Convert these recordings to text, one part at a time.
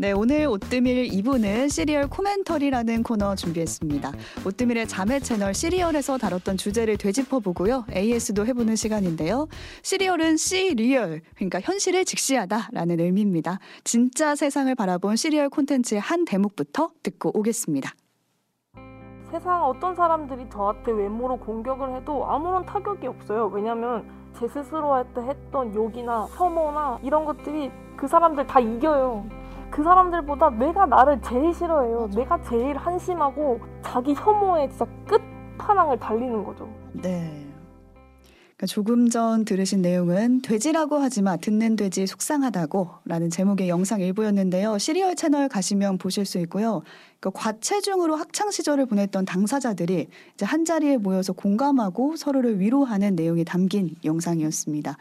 네, 오늘 오뜨밀 2부는 시리얼 코멘터리라는 코너 준비했습니다. 오뜨밀의 자매 채널 시리얼에서 다뤘던 주제를 되짚어보고요. AS도 해보는 시간인데요. 시리얼은 see real, 그러니까 현실을 직시하다라는 의미입니다. 진짜 세상을 바라본 시리얼 콘텐츠의 한 대목부터 듣고 오겠습니다. 세상 어떤 사람들이 저한테 외모로 공격을 해도 아무런 타격이 없어요. 왜냐면 제 스스로 할때 했던 욕이나 혐오나 이런 것들이 그 사람들 다 이겨요. 그 사람들보다 내가 나를 제일 싫어해요. 내가 제일 한심하고 자기 혐오에 진짜 끝판왕을 달리는 거죠. 네. 그러니까 조금 전 들으신 내용은 돼지라고 하지마 듣는 돼지 속상하다고 라는 제목의 영상 일부였는데요. 시리얼 채널 가시면 보실 수 있고요. 그러니까 과체중으로 학창 시절을 보냈던 당사자들이 이제 한 자리에 모여서 공감하고 서로를 위로하는 내용이 담긴 영상이었습니다.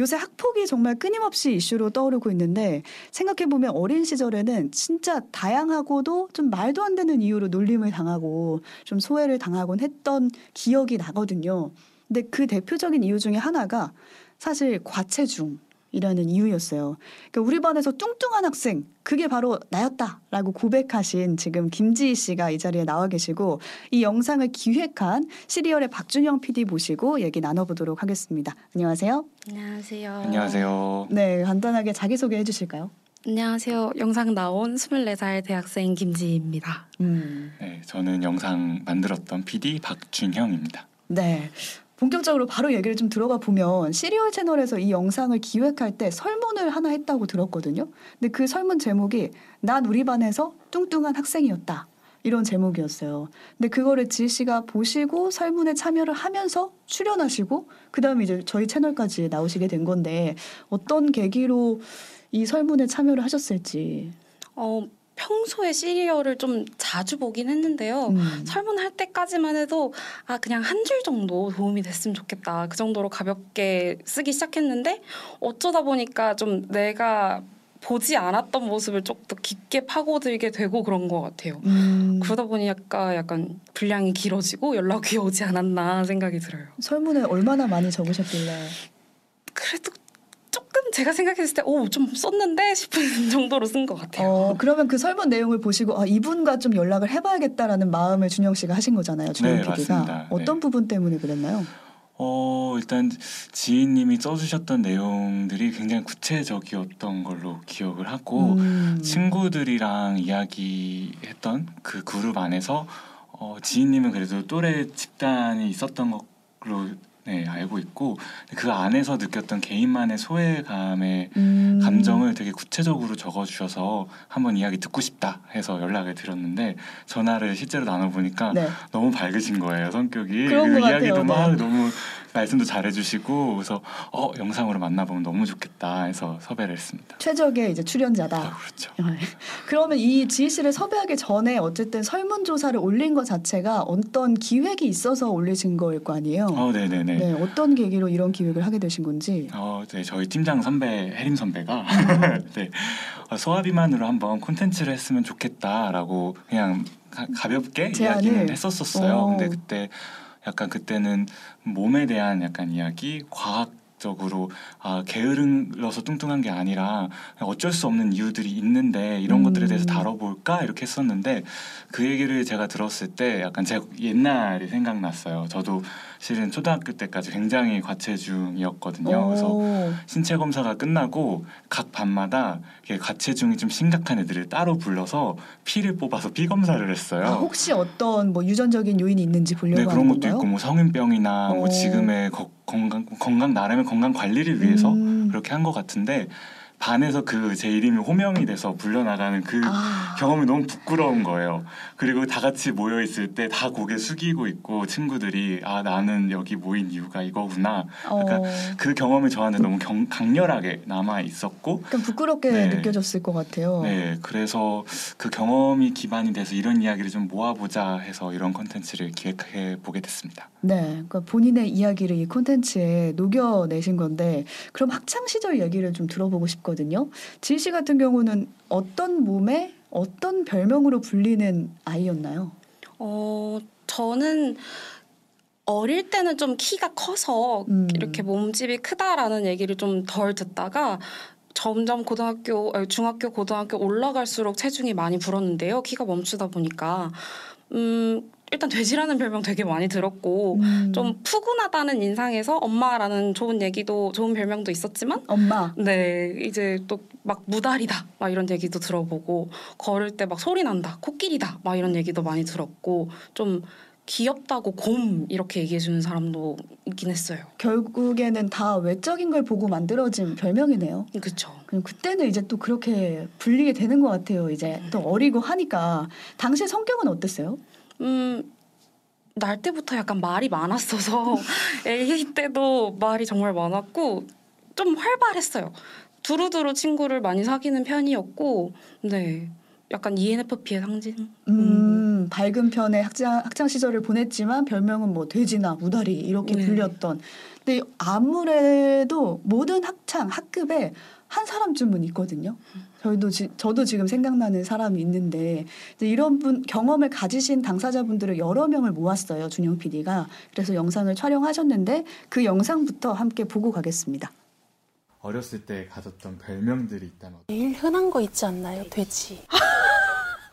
요새 학폭이 정말 끊임없이 이슈로 떠오르고 있는데 생각해보면 어린 시절에는 진짜 다양하고도 좀 말도 안 되는 이유로 놀림을 당하고 좀 소외를 당하곤 했던 기억이 나거든요. 근데 그 대표적인 이유 중에 하나가 사실 과체중. 이라는 이유였어요. 그러니까 우리 반에서 뚱뚱한 학생, 그게 바로 나였다라고 고백하신 지금 김지희 씨가 이 자리에 나와 계시고 이 영상을 기획한 시리얼의 박준영 PD 모시고 얘기 나눠보도록 하겠습니다. 안녕하세요. 안녕하세요. 안녕하세요. 네, 간단하게 자기소개 해주실까요? 안녕하세요. 영상 나온 24살 대학생 김지희입니다. 음. 네, 저는 영상 만들었던 PD 박준형입니다. 네. 본격적으로 바로 얘기를 좀 들어가 보면 시리얼 채널에서 이 영상을 기획할 때 설문을 하나 했다고 들었거든요. 근데 그 설문 제목이 난 우리 반에서 뚱뚱한 학생이었다. 이런 제목이었어요. 근데 그거를 지희 씨가 보시고 설문에 참여를 하면서 출연하시고 그다음에 이제 저희 채널까지 나오시게 된 건데 어떤 계기로 이 설문에 참여를 하셨을지. 어, 평소에 시리얼을 좀 자주 보긴 했는데요. 음. 설문할 때까지만 해도 아 그냥 한 줄 정도 도움이 됐으면 좋겠다. 그 정도로 가볍게 쓰기 시작했는데 어쩌다 보니까 좀 내가 보지 않았던 모습을 좀더 깊게 파고들게 되고 그런 것 같아요. 음. 그러다 보니 약간 약간 분량이 길어지고 연락이 오지 않았나 생각이 들어요. 설문에 얼마나 많이 적으셨길래? 그래도 제가 생각했을 때 오 좀 썼는데 싶은 정도로 쓴 것 같아요. 어, 그러면 그 설문 내용을 보시고 아, 이분과 좀 연락을 해봐야겠다라는 마음을 준영 씨가 하신 거잖아요. 준영 네, PD가. 맞습니다. 어떤 네. 부분 때문에 그랬나요? 어, 일단 지인님이 써주셨던 내용들이 굉장히 구체적이었던 걸로 기억을 하고 음. 친구들이랑 이야기했던 그 그룹 안에서 어, 지인님은 그래도 또래 집단이 있었던 걸로 네, 알고 있고 그 안에서 느꼈던 개인만의 소외감의 음. 감정을 되게 구체적으로 적어주셔서 한번 이야기 듣고 싶다 해서 연락을 드렸는데 전화를 실제로 나눠보니까 네. 너무 밝으신 거예요 성격이 것 이야기도 같아요, 막 네. 너무 말씀도 잘해주시고 그래서 어 영상으로 만나보면 너무 좋겠다 해서 섭외를 했습니다. 최적의 이제 아, 출연자다. 그렇죠. 네. 그러면 이 지희 씨를 섭외하기 전에 어쨌든 설문조사를 올린 것 자체가 어떤 기획이 있어서 올리신 거일 거 아니에요? 어, 네네네. 네, 어떤 계기로 이런 기획을 하게 되신 건지. 어, 네, 저희 팀장 선배 혜림 선배가 네, 어, 소화 비만으로 한번 콘텐츠를 했으면 좋겠다라고 그냥 가, 제안을? 이야기는 했었었어요. 오. 근데 그때 약간 그때는 몸에 대한 약간 이야기, 과학 적으로 아 게으르서 뚱뚱한 게 아니라 어쩔 수 없는 이유들이 있는데 이런 음. 것들에 대해서 다뤄볼까 이렇게 했었는데 그 얘기를 제가 들었을 때 약간 제 옛날이 생각났어요. 저도 실은 초등학교 때까지 굉장히 과체중이었거든요. 그래서 오. 신체 검사가 끝나고 각 반마다 과체중이 좀 심각한 애들을 따로 불러서 피를 뽑아서 피 검사를 했어요. 아, 혹시 어떤 뭐 유전적인 요인이 있는지 보려고 네 그런 것도 건가요? 있고 뭐 성인병이나 오. 뭐 지금의 거- 건강 건강 나름의 건강 관리를 위해서 음. 그렇게 한 것 같은데 반에서 그 제 이름이 호명이 돼서 불려 나가는 그 아. 경험이 너무 부끄러운 거예요. 그리고 다 같이 모여 있을 때 다 고개 숙이고 있고 친구들이 아 나는 여기 모인 이유가 이거구나. 어, 그 경험이 저한테 너무 경- 강렬하게 남아 있었고 약간 부끄럽게 네. 느껴졌을 것 같아요. 네, 그래서 그 경험이 기반이 돼서 이런 이야기를 좀 모아보자 해서 이런 컨텐츠를 기획해 보게 됐습니다. 네, 그러니까 본인의 이야기를 이 콘텐츠에 녹여내신 건데 그럼 학창 시절 얘기를 좀 들어보고 싶 거든요. 지희 씨 같은 경우는 어떤 몸에 어떤 별명으로 불리는 아이였나요? 어, 저는 어릴 때는 좀 키가 커서 음. 이렇게 몸집이 크다라는 얘기를 좀 덜 듣다가 점점 고등학교, 아니, 중학교, 고등학교 올라갈수록 체중이 많이 불었는데요. 키가 멈추다 보니까 음 일단 돼지라는 별명 되게 많이 들었고 음. 좀 푸근하다는 인상에서 엄마라는 좋은 얘기도 좋은 별명도 있었지만 엄마. 네 이제 또 막 무다리다 막 이런 얘기도 들어보고 걸을 때 막 소리 난다 코끼리다 막 이런 얘기도 많이 들었고 좀 귀엽다고 곰 이렇게 얘기해 주는 사람도 있긴 했어요. 결국에는 다 외적인 걸 보고 만들어진 별명이네요. 그렇죠. 그럼 그때는 이제 또 그렇게 불리게 되는 것 같아요. 이제 또 어리고 하니까 당시 성격은 어땠어요? 음, 날 때부터 약간 말이 많았어서 애기 때도 말이 정말 많았고 좀 활발했어요. 두루두루 친구를 많이 사귀는 편이었고, 네. 약간 ENFP의 상징? 음, 밝은 편의 학창 학창 시절을 보냈지만 별명은 뭐 돼지나 무다리 이렇게 네. 불렸던. 근데 아무래도 모든 학창 학급에 한 사람쯤은 있거든요. 저희도 지, 저도 지금 생각나는 사람이 있는데 이제 이런 분 경험을 가지신 당사자분들을 여러 명을 모았어요. 준영 PD가 그래서 영상을 촬영하셨는데 그 영상부터 함께 보고 가겠습니다. 어렸을 때 가졌던 별명들이 있다면 제일 흔한 거 있지 않나요? 돼지.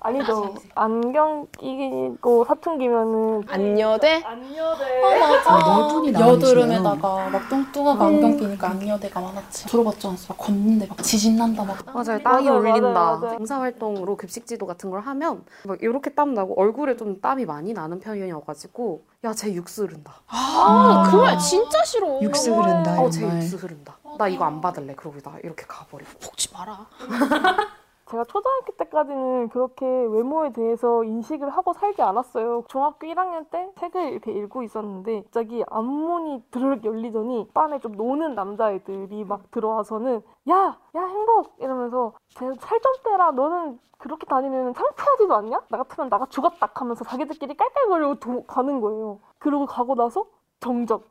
아니죠. 안경 끼고 사춘기면은 안여대? 안여대. 어 맞아. 아, 네. 여드름에다가 막 뚱뚱하고 안경 끼니까 안여대가 많았지. 들어봤지 않았어? 막 걷는데 막 지진 난다 막. 맞아요. 땀이 맞아요, 올린다. 맞아요. 봉사 활동으로 급식지도 같은 걸 하면 막 이렇게 땀 나고 얼굴에 좀 땀이 많이 나는 편이어가지고 야쟤 육수 흐른다. 아, 아. 그말 진짜 싫어. 육수 흐른다 어쟤 말. 육수 흐른다. 나 이거 안 받을래. 그러고 나 이렇게 가버리고. 먹지 마라. 제가 초등학교 때까지는 그렇게 외모에 대해서 인식을 하고 살지 않았어요. 중학교 1학년 때 책을 이렇게 읽고 있었는데 갑자기 앞문이 드르륵 열리더니 반에 좀 노는 남자애들이 막 들어와서는 야! 야 행복! 이러면서 살좀 빼라. 너는 그렇게 다니면 창피하지도 않냐? 나 같으면 나가 죽었다 하면서 자기들끼리 깔깔거리고 도- 가는 거예요. 그러고 가고 나서 정적.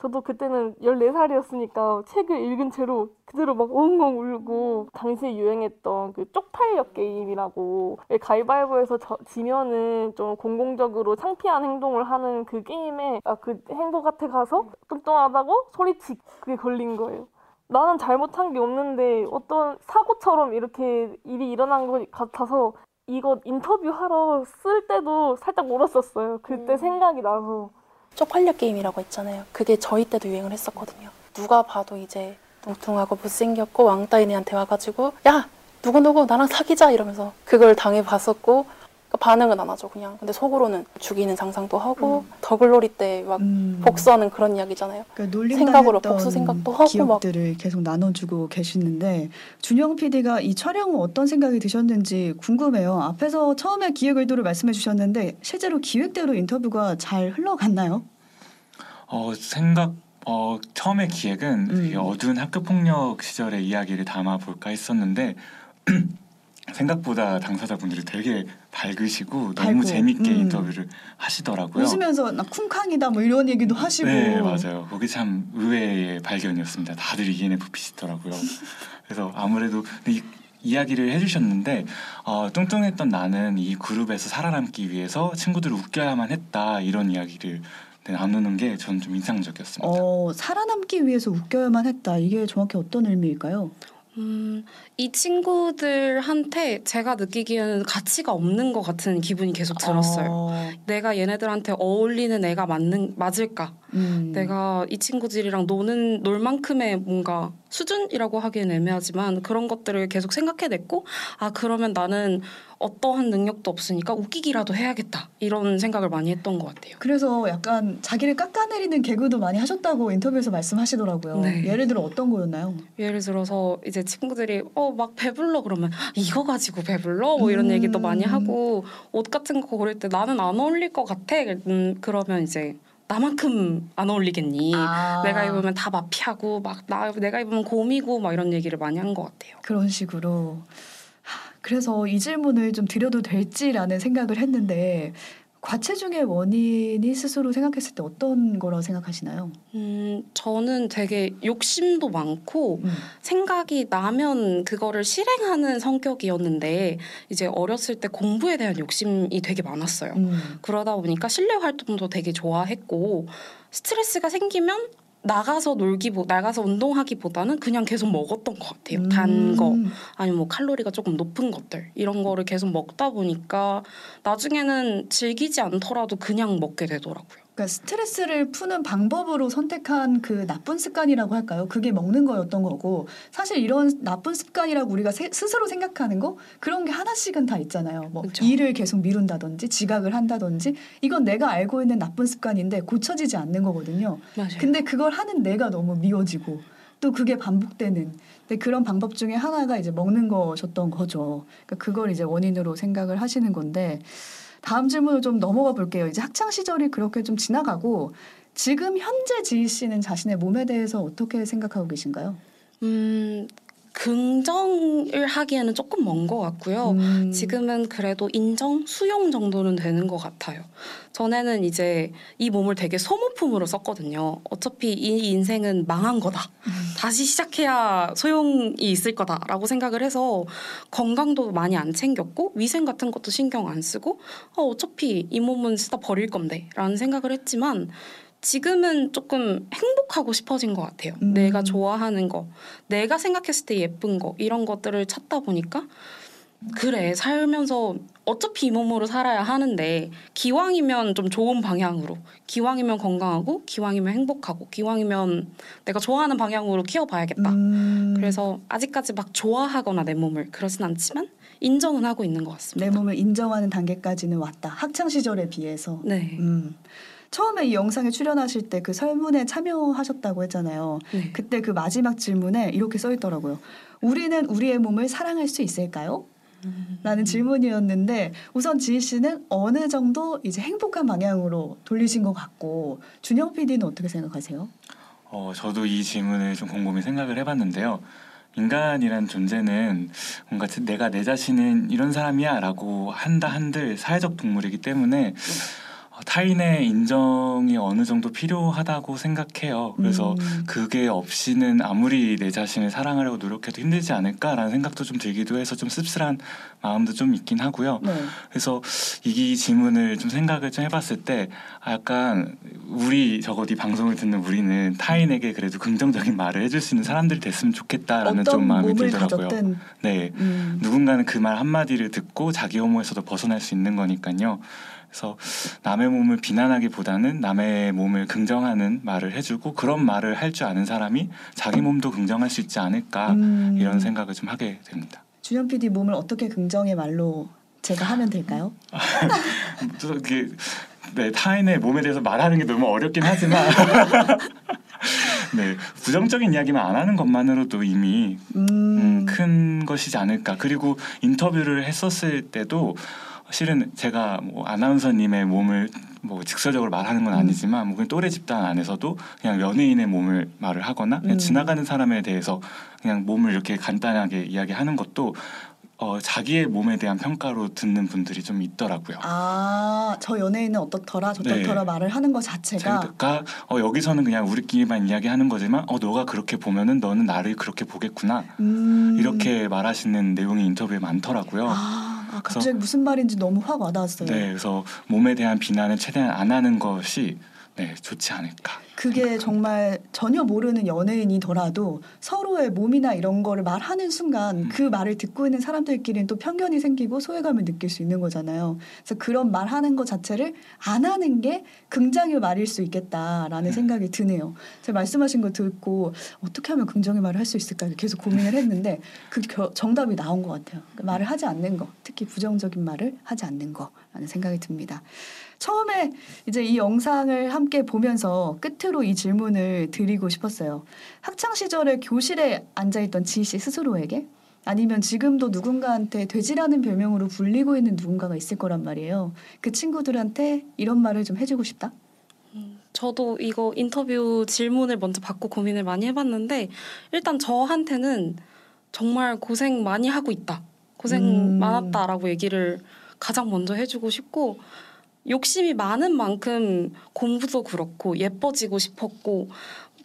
저도 그때는 14살이었으니까 책을 읽은 채로 그대로 막 엉엉 울고 당시에 유행했던 그 쪽팔력 게임이라고 가위바위보에서 저- 지면은 좀 공공적으로 창피한 행동을 하는 그 게임에 아, 그 행복한테 가서 뚱뚱하다고 소리치 그게 걸린 거예요. 나는 잘못한 게 없는데 어떤 사고처럼 이렇게 일이 일어난 것 같아서 이거 인터뷰하러 쓸 때도 살짝 울었었어요. 그때 생각이 나서. 쪽팔려 게임이라고 있잖아요. 그게 저희 때도 유행을 했었거든요. 누가 봐도 이제 뚱뚱하고 못생겼고 왕따인 애한테 와가지고 야 누구누구 나랑 사귀자 이러면서 그걸 당해봤었고 그러니까 반응은 안 하죠 그냥. 근데 속으로는 죽이는 상상도 하고 더글로리 때 막 음. 복수하는 그런 이야기잖아요. 그러니까 생각으로 복수 생각도 하고 막. 기억들을 계속 나눠주고 계시는데 준영 PD가 이 촬영 후 어떤 생각이 드셨는지 궁금해요. 앞에서 처음에 기획 의도를 말씀해 주셨는데 실제로 기획대로 인터뷰가 잘 흘러갔나요? 어 생각 어 처음에 기획은 음. 어두운 학교 폭력 시절의 이야기를 담아 볼까 했었는데 생각보다 당사자분들이 되게 밝으시고 밝고, 너무 재밌게 음. 인터뷰를 하시더라고요. 웃으면서 나 쿵쾅이다 뭐 이런 얘기도 하시고 네 맞아요. 그게 참 의외의 발견이었습니다. 다들 ENFP시더라고요. 그래서 아무래도 이 이야기를 해주셨는데 어, 뚱뚱했던 나는 이 그룹에서 살아남기 위해서 친구들을 웃겨야만 했다 이런 이야기를 네, 나누는 게 저는 좀 인상적이었습니다. 어, 살아남기 위해서 웃겨야만 했다. 이게 정확히 어떤 의미일까요? 음, 이 친구들한테 제가 느끼기에는 가치가 없는 것 같은 기분이 계속 들었어요. 어, 내가 얘네들한테 어울리는 애가 맞는 맞을까? 음. 내가 이 친구들이랑 노는 놀 만큼의 뭔가 수준이라고 하기엔 애매하지만 그런 것들을 계속 생각해냈고 아 그러면 나는 어떠한 능력도 없으니까 웃기기라도 해야겠다 이런 생각을 많이 했던 것 같아요. 그래서 약간 자기를 깎아내리는 개그도 많이 하셨다고 인터뷰에서 말씀하시더라고요. 네. 예를 들어 어떤 거였나요? 예를 들어서 이제 친구들이 어 막 배불러 그러면 이거 가지고 배불러 뭐 이런 음. 얘기도 많이 하고 옷 같은 거 고를 때 나는 안 어울릴 것 같아 음, 그러면 이제 나만큼 안 어울리겠니 아, 내가 입으면 다 마피하고 막 나 내가 입으면 곰이고 막 이런 얘기를 많이 한 것 같아요. 그런 식으로. 하, 그래서 이 질문을 좀 드려도 될지라는 생각을 했는데 과체중의 원인이 스스로 생각했을 때 어떤 거라고 생각하시나요? 음 저는 되게 욕심도 많고 음. 생각이 나면 그거를 실행하는 성격이었는데 이제 어렸을 때 공부에 대한 욕심이 되게 많았어요. 음. 그러다 보니까 실내 활동도 되게 좋아했고 스트레스가 생기면 나가서 놀기보 나가서 운동하기보다는 그냥 계속 먹었던 것 같아요. 단거 음. 아니면 뭐 칼로리가 조금 높은 것들 이런 거를 계속 먹다 보니까 나중에는 즐기지 않더라도 그냥 먹게 되더라고요. 그러니까 스트레스를 푸는 방법으로 선택한 그 나쁜 습관이라고 할까요? 그게 먹는 거였던 거고 사실 이런 나쁜 습관이라고 우리가 세- 스스로 생각하는 거 그런 게 하나씩은 다 있잖아요. 뭐 그쵸. 일을 계속 미룬다든지 지각을 한다든지 이건 내가 알고 있는 나쁜 습관인데 고쳐지지 않는 거거든요. 맞아요. 근데 그걸 하는 내가 너무 미워지고 또 그게 반복되는 근데 그런 방법 중에 하나가 이제 먹는 것이었던 거죠. 그러니까 그걸 이제 원인으로 생각을 하시는 건데 다음 질문으로 좀 넘어가 볼게요. 이제 학창 시절이 그렇게 좀 지나가고 지금 현재 지희 씨는 자신의 몸에 대해서 어떻게 생각하고 계신가요? 음 긍정을 하기에는 조금 먼 것 같고요. 음, 지금은 그래도 인정, 수용 정도는 되는 것 같아요. 전에는 이제 이 몸을 되게 소모품으로 썼거든요. 어차피 이 인생은 망한 거다. 다시 시작해야 소용이 있을 거다라고 생각을 해서 건강도 많이 안 챙겼고 위생 같은 것도 신경 안 쓰고 어, 어차피 이 몸은 쓰다 버릴 건데 라는 생각을 했지만 지금은 조금 행복하고 싶어진 것 같아요. 음. 내가 좋아하는 거, 내가 생각했을 때 예쁜 거 이런 것들을 찾다 보니까 그래 살면서 어차피 이 몸으로 살아야 하는데 기왕이면 좀 좋은 방향으로 기왕이면 건강하고 기왕이면 행복하고 기왕이면 내가 좋아하는 방향으로 키워봐야겠다. 음, 그래서 아직까지 막 좋아하거나 내 몸을 그러진 않지만 인정은 하고 있는 것내 같습니다. 몸을 인정하는 단계까지는 왔다. 학창 시절에 비해서. 네. 음. 처음에 이 영상에 출연하실 때 그 설문에 참여하셨다고 했잖아요. 네. 그때 그 마지막 질문에 이렇게 써 있더라고요. 우리는 우리의 몸을 사랑할 수 있을까요? 라는 질문이었는데 우선 지희 씨는 어느 정도 이제 행복한 방향으로 돌리신 것 같고 준영 PD는 어떻게 생각하세요? 어, 저도 이 질문을 좀 곰곰이 생각을 해봤는데요. 인간이란 존재는 뭔가 내가 내 자신은 이런 사람이야라고 한다 한들 사회적 동물이기 때문에 어, 타인의 인정이 어느 정도 필요하다고 생각해요. 그래서 음, 그게 없이는 아무리 내 자신을 사랑하려고 노력해도 힘들지 않을까라는 생각도 좀 들기도 해서 좀 씁쓸한 마음도 좀 있긴 하고요. 네. 그래서 이 질문을 좀 생각을 좀 해봤을 때 아, 약간 우리 적어도 이 방송을 듣는 우리는 타인에게 그래도 긍정적인 말을 해줄 수 있는 사람들이 됐으면 좋겠다라는 좀 마음이 들더라고요. 가졌든 네, 음, 누군가는 그 말 한마디를 듣고 자기 혐오에서도 벗어날 수 있는 거니까요. 그래서 남의 몸을 비난하기보다는 남의 몸을 긍정하는 말을 해주고 그런 말을 할 줄 아는 사람이 자기 몸도 긍정할 수 있지 않을까 음, 이런 생각을 좀 하게 됩니다. 준영 PD 몸을 어떻게 긍정의 말로 제가 하면 될까요? 또 이게 네, 타인의 몸에 대해서 말하는 게 너무 어렵긴 하지만 네, 부정적인 이야기만 안 하는 것만으로도 이미 음, 음, 큰 것이지 않을까. 그리고 인터뷰를 했었을 때도 실은 제가 뭐 아나운서님의 몸을 뭐 직설적으로 말하는 건 음. 아니지만 뭐 그냥 또래 집단 안에서도 그냥 연예인의 몸을 말을 하거나 그냥 음. 지나가는 사람에 대해서 그냥 몸을 이렇게 간단하게 이야기하는 것도 어, 자기의 몸에 대한 평가로 듣는 분들이 좀 있더라고요. 아, 저 연예인은 어떻더라, 저떻더라 네. 말을 하는 것 자체가 제가 어, 여기서는 그냥 우리끼리만 이야기하는 거지만 어 너가 그렇게 보면은 너는 나를 그렇게 보겠구나 음, 이렇게 말하시는 내용이 인터뷰에 많더라고요. 아, 아, 갑자기 무슨 말인지 너무 확 와닿았어요. 네, 그래서 몸에 대한 비난은 최대한 안 하는 것이 네 좋지 않을까. 그게 정말 전혀 모르는 연예인이더라도 서로의 몸이나 이런 거를 말하는 순간 음. 그 말을 듣고 있는 사람들끼리는 또 편견이 생기고 소외감을 느낄 수 있는 거잖아요. 그래서 그런 말하는 것 자체를 안 하는 게 긍정의 말일 수 있겠다라는 음. 생각이 드네요. 제가 말씀하신 거 듣고 어떻게 하면 긍정의 말을 할 수 있을까 계속 고민을 했는데 그 겨- 정답이 나온 것 같아요. 그 말을 하지 않는 거, 특히 부정적인 말을 하지 않는 거라는 생각이 듭니다. 처음에 이제 이 영상을 함께 보면서 끝으로 이 질문을 드리고 싶었어요. 학창 시절에 교실에 앉아 있던 지희 씨 스스로에게 아니면 지금도 누군가한테 돼지라는 별명으로 불리고 있는 누군가가 있을 거란 말이에요. 그 친구들한테 이런 말을 좀 해주고 싶다. 저도 이거 인터뷰 질문을 먼저 받고 고민을 많이 해봤는데 일단 저한테는 정말 고생 많이 하고 있다. 고생 음. 많았다라고 얘기를 가장 먼저 해주고 싶고 욕심이 많은 만큼 공부도 그렇고 예뻐지고 싶었고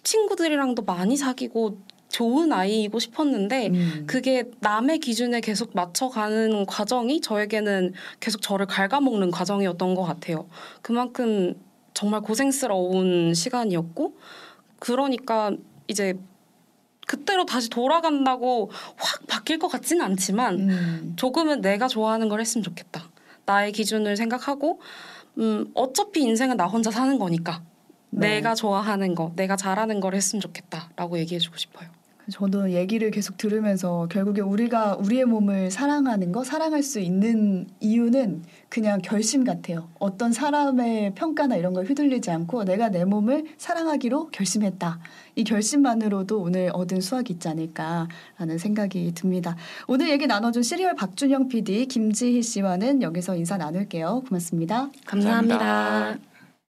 친구들이랑도 많이 사귀고 좋은 아이이고 싶었는데 음. 그게 남의 기준에 계속 맞춰가는 과정이 저에게는 계속 저를 갉아먹는 과정이었던 것 같아요. 그만큼 정말 고생스러운 시간이었고 그러니까 이제 그때로 다시 돌아간다고 확 바뀔 것 같지는 않지만 음. 조금은 내가 좋아하는 걸 했으면 좋겠다. 나의 기준을 생각하고 음, 어차피 인생은 나 혼자 사는 거니까 네. 내가 좋아하는 거, 내가 잘하는 걸 했으면 좋겠다라고 얘기해주고 싶어요. 저도 얘기를 계속 들으면서 결국에 우리가 우리의 몸을 사랑하는 거, 사랑할 수 있는 이유는 그냥 결심 같아요. 어떤 사람의 평가나 이런 걸 휘둘리지 않고 내가 내 몸을 사랑하기로 결심했다. 이 결심만으로도 오늘 얻은 수확이 있지 않을까라는 생각이 듭니다. 오늘 얘기 나눠준 시리얼 박준영 PD, 김지희 씨와는 여기서 인사 나눌게요. 고맙습니다. 감사합니다. 감사합니다.